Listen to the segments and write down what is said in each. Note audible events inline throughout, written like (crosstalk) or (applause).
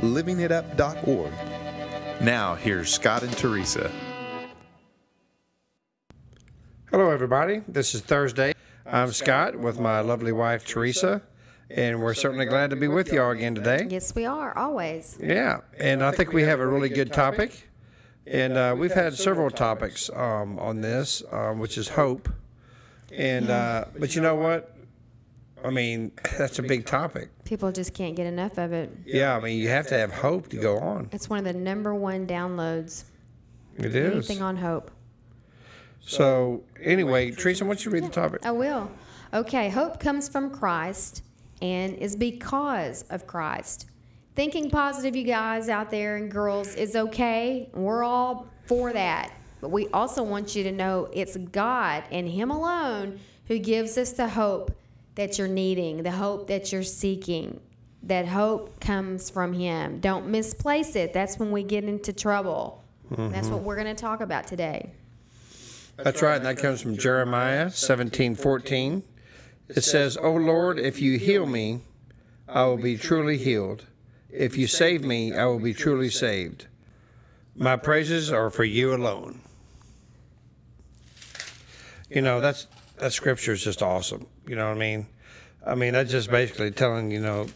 livingitup.org. Now, here's Scott and Teresa. Hello, everybody. This is Thursday. I'm Scott with my lovely wife, Teresa, and we're certainly glad to be with you all again today. Yes, we are, always. Yeah, and I think we have a really good topic. And uh, we've had several topics um, on this, um, which is hope. And uh, but you know what? I mean, (laughs) that's a big topic. People just can't get enough of it. Yeah, I mean, you have to have hope to go on. It's one of the number one downloads. It is. Anything on hope. So anyway, Teresa, why don't you read the topic? I will. Okay, hope comes from Christ and is because of Christ. Thinking positive, you guys out there and girls, is okay. We're all for that. But we also want you to know it's God and Him alone who gives us the hope that you're needing, the hope that you're seeking. That hope comes from Him. Don't misplace it. That's when we get into trouble. That's mm-hmm. what we're going to talk about today. That's right, and that comes from Jeremiah seventeen fourteen. It says, O Lord, if you heal me, I will be truly healed. If you save me, I will be truly saved. My praises are for you alone. You know, that's that scripture is just awesome. You know what I mean? I mean, that's just basically telling, you know,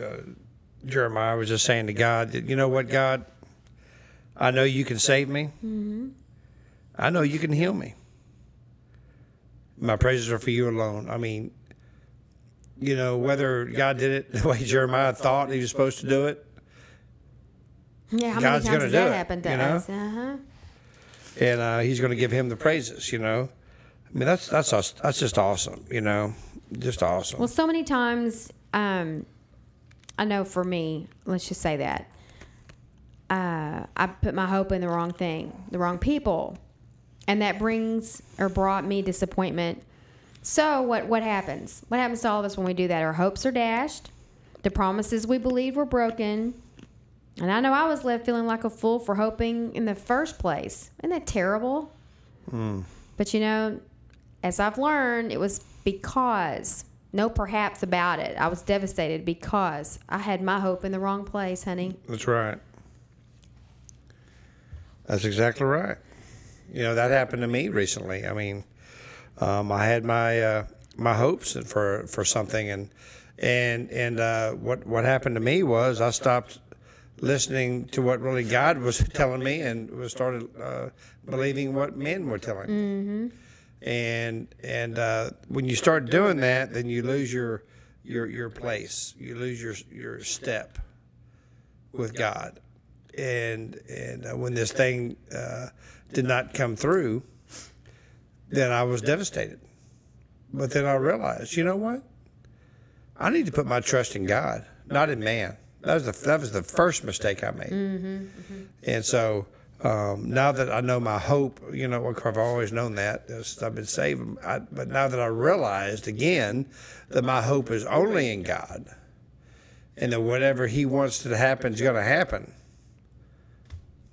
uh, Jeremiah was just saying to God, that, you know what, God, I know you can save me. I know you can heal me. My praises are for you alone. I mean, you know, whether God did it the way Jeremiah thought he was supposed to do it, Yeah, how God's many times has that it, happened to you know? us? Uh-huh. and uh, he's going to give him the praises. You know, I mean, that's that's us- that's just awesome. You know, just awesome. Well, so many times, um, I know for me, let's just say that uh, I put my hope in the wrong thing, the wrong people, and that brings or brought me disappointment. So what what happens? What happens to all of us when we do that? Our hopes are dashed. The promises we believed were broken. And I know I was left feeling like a fool for hoping in the first place. Isn't that terrible? But you know, as I've learned, it was because, no perhaps about it. I was devastated because I had my hope in the wrong place, honey. That's right. That's exactly right. You know that happened to me recently. I mean, um, I had my uh, my hopes for for something, and and and uh, what what happened to me was I stopped listening to what really God was (laughs) telling me, and was started uh, believing what men were telling me. And and uh, when you start doing that, then you lose your your your place. You lose your your step with God. And and uh, when this thing uh, did not come through, then I was devastated. But then I realized, you know what? I need to put my trust in God, not in man. That was the that was the first mistake I made. And so um, now that I know my hope, you know, I've always known that I've been saved. I, but now that I realized again that my hope is only in God, and that whatever He wants to happen is going to happen,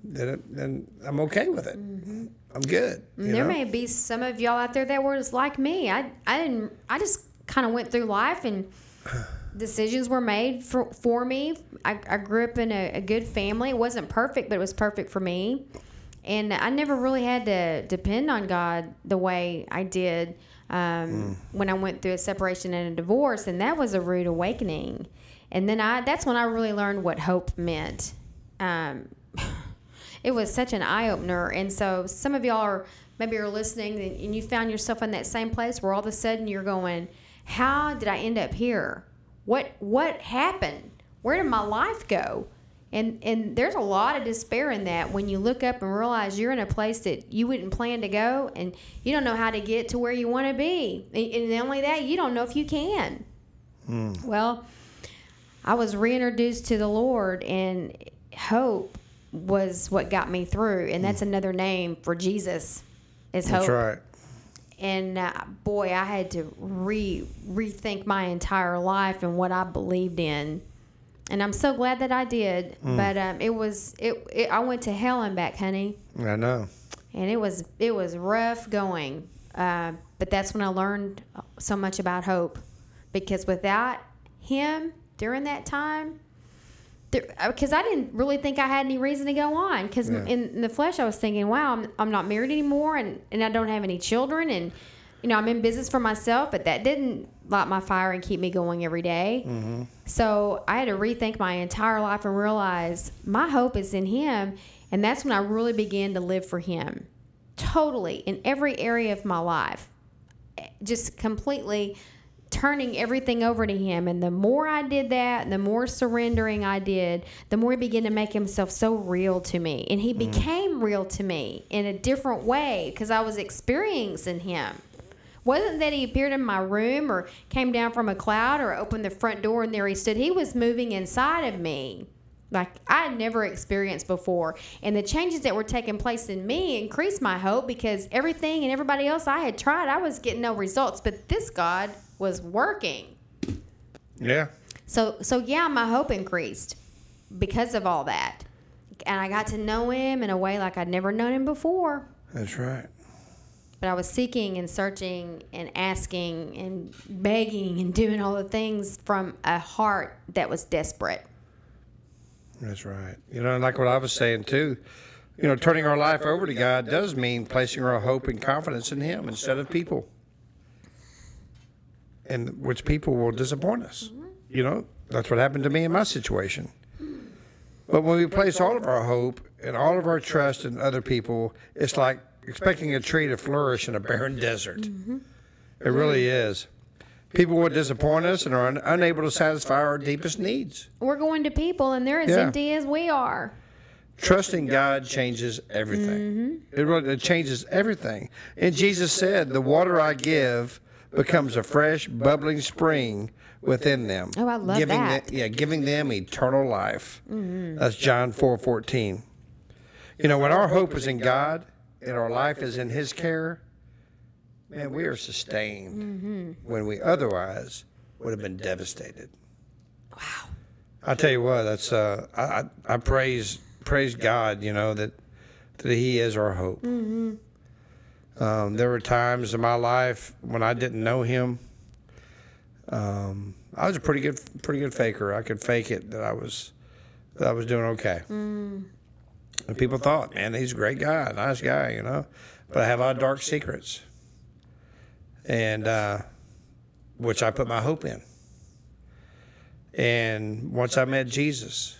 then it, then I'm okay with it. I'm good. you there know? may be some of y'all out there that were just like me. I, I didn't, I just kind of went through life and (sighs) decisions were made for, for me. I, I grew up in a, a good family. It wasn't perfect, but it was perfect for me. And I never really had to depend on God the way I did um, when I went through a separation and a divorce. And that was a rude awakening. And then I, that's when I really learned what hope meant. Um, (laughs) it was such an eye opener. And so some of y'all are maybe you're listening and you found yourself in that same place where all of a sudden you're going, "How did I end up here? What what happened? Where did my life go?" And and there's a lot of despair in that when you look up and realize you're in a place that you wouldn't plan to go and you don't know how to get to where you want to be. And, and not only that, you don't know if you can. Hmm. Well, I was reintroduced to the Lord and hope was what got me through, and hmm. that's another name for Jesus. Is hope That's right. And uh, boy, I had to re rethink my entire life and what I believed in. And I'm so glad that I did. But um, it was it, it. I went to hell and back, honey, I know. and it was it was rough going. Uh, but that's when I learned so much about hope, because without him during that time. Because I didn't really think I had any reason to go on. Because Yeah. in, in the flesh, I was thinking, "Wow, I'm, I'm not married anymore, and, and I don't have any children, and you know I'm in business for myself." But that didn't light my fire and keep me going every day. Mm-hmm. So I had to rethink my entire life and realize my hope is in Him, and that's when I really began to live for Him, totally in every area of my life, eh, just completely turning everything over to him. And the more i did that and the more surrendering i did the more he began to make himself so real to me. And he mm. became real to me in a different way because i was experiencing him. Wasn't that he appeared in my room or came down from a cloud or opened the front door and there he stood. He was moving inside of me like I had never experienced before. And the changes that were taking place in me increased my hope because everything and everybody else I had tried, I was getting no results. But this God was working. Yeah. So so yeah, my hope increased because of all that. And I got to know him in a way like I'd never known him before. That's right. But I was seeking and searching and asking and begging and doing all the things from a heart that was desperate. That's right. You know, like what I was saying too, you know, turning our life over to God does mean placing our hope and confidence in Him instead of people, and which people will disappoint us. You know, that's what happened to me in my situation. But when we place all of our hope and all of our trust in other people, it's like expecting a tree to flourish in a barren desert. It really is. People will disappoint us and are un- unable to satisfy our deepest needs. We're going to people and they're as Yeah. empty as we are. Trusting God changes everything. Mm-hmm. It really it changes everything. And Jesus said, "The water I give becomes a fresh, bubbling spring within them." Oh, I love giving that. the- yeah, giving them eternal life. Mm-hmm. That's John four fourteen. You know, when our hope is in God and our life is in His care, man, we are sustained. When we otherwise would have been devastated. Wow. I tell you what, that's uh, I, I I praise praise God, you know that that He is our hope. Mm-hmm. Um, there were times in my life when I didn't know Him. Um, I was a pretty good pretty good faker. I could fake it that I was that I was doing okay. And people thought, man, he's a great guy, nice guy, you know. But I have a lot of dark secrets, and uh, which I put my hope in. And once I met Jesus,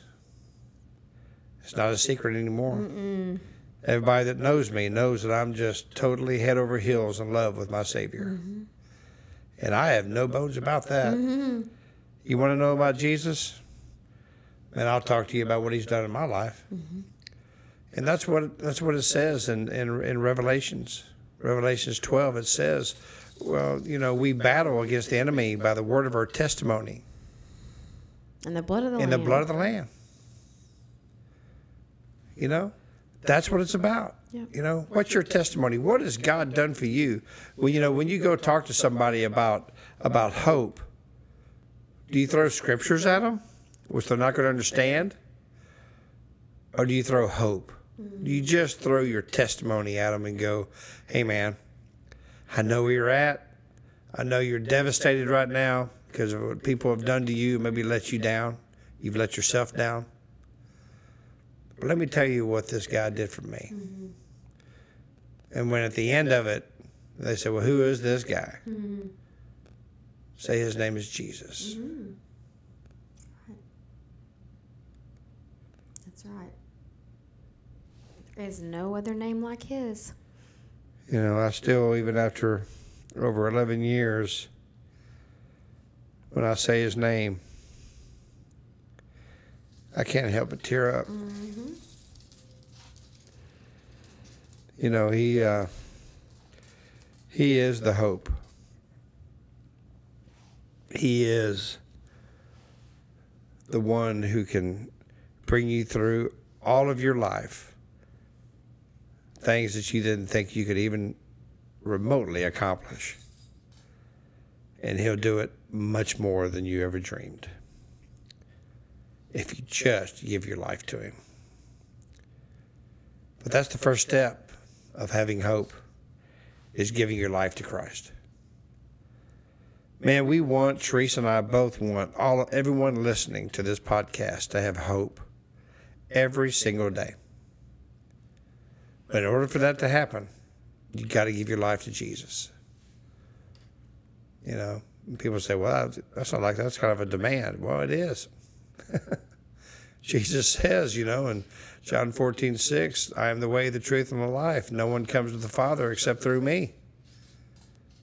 it's not a secret anymore. Everybody that knows me knows that I'm just totally head over heels in love with my Savior. Mm-hmm. And I have no bones about that. Mm-hmm. You want to know about Jesus? And I'll talk to you about what he's done in my life. Mm-hmm. And that's what that's what it says in, in in Revelations. Revelations 12 it says, well, you know, we battle against the enemy by the word of our testimony And the blood of the in the blood of the Lamb. You know, that's what it's about. You know, what's your testimony? What has God done for you? Well, you know, when you go talk to somebody about about hope, do you throw scriptures at them, which they're not going to understand, or do you throw hope? Do you just throw your testimony at them and go, "Hey, man, I know where you're at. I know you're devastated right now because of what people have done to you, maybe let you down. You've let yourself down. But let me tell you what this guy did for me. Mm-hmm. And when at the end of it, they say, Well, who is this guy? Mm-hmm. Say his name is Jesus. Mm-hmm. That's right. There is no other name like his. You know, I still, even after over 11 years, when I say his name, I can't help but tear up. You know, he uh, he is the hope. He is the one who can bring you through all of your life things that you didn't think you could even remotely accomplish. And He'll do it much more than you ever dreamed if you just give your life to Him. But that's the first step of having hope is giving your life to Christ. Man, we want Teresa and I both want all everyone listening to this podcast to have hope every single day. But in order for that to happen, you got to give your life to Jesus. You know, people say, "Well, that's not like that's kind of a demand." Well, it is. (laughs) Jesus says, you know, in John 14, 6, I am the way, the truth, and the life. No one comes to the Father except through me.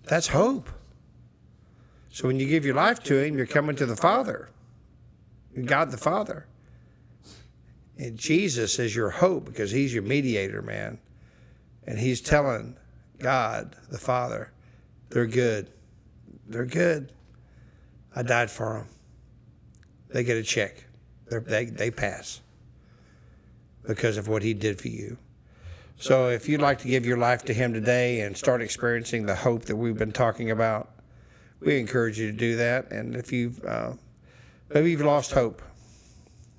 That's hope. So when you give your life to Him, you're coming to the Father, God the Father. And Jesus is your hope because He's your mediator, man. And He's telling God the Father, they're good. They're good. I died for them. They get a check. They're, they they pass because of what He did for you. So if you'd like to give your life to Him today and start experiencing the hope that we've been talking about, we encourage you to do that. And if you've uh, maybe you've lost hope,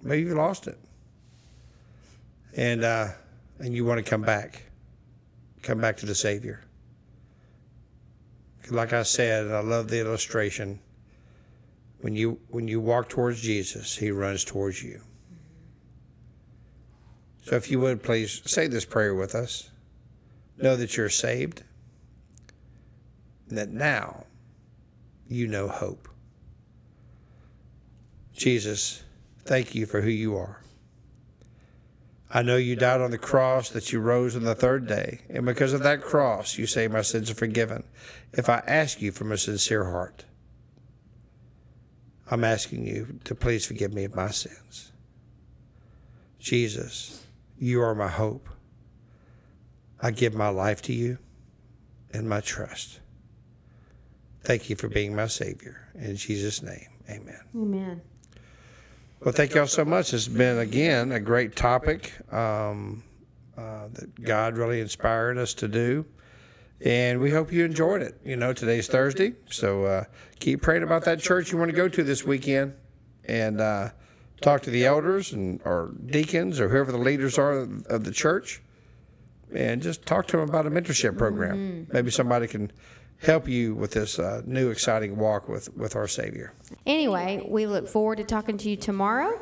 maybe you've lost it, and uh, and you want to come back, come back to the Savior. Like I said, I love the illustration. When you when you walk towards Jesus, He runs towards you. So if you would please say this prayer with us. Know that you're saved. and That now you know hope. Jesus, thank you for who you are. I know you died on the cross, that you rose on the third day, and because of that cross, you say my sins are forgiven. If I ask you from a sincere heart, I'm asking you to please forgive me of my sins. Jesus, you are my hope. I give my life to you and my trust. Thank you for being my Savior. In Jesus' name, amen. Amen. Well, thank y'all so much. It's been, again, a great topic um, uh, that God really inspired us to do. And we hope you enjoyed it. You know, today's Thursday. So uh, keep praying about that church you want to go to this weekend and uh, talk to the elders and or deacons or whoever the leaders are of the church. And just talk to them about a mentorship program. Maybe somebody can help you with this uh, new exciting walk with, with our Savior. Anyway, we look forward to talking to you tomorrow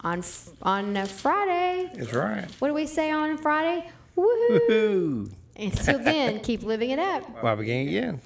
on f- on uh, Friday. That's right. What do we say on Friday? Woohoo! Woo! Until then, keep living it up. Well, begin again.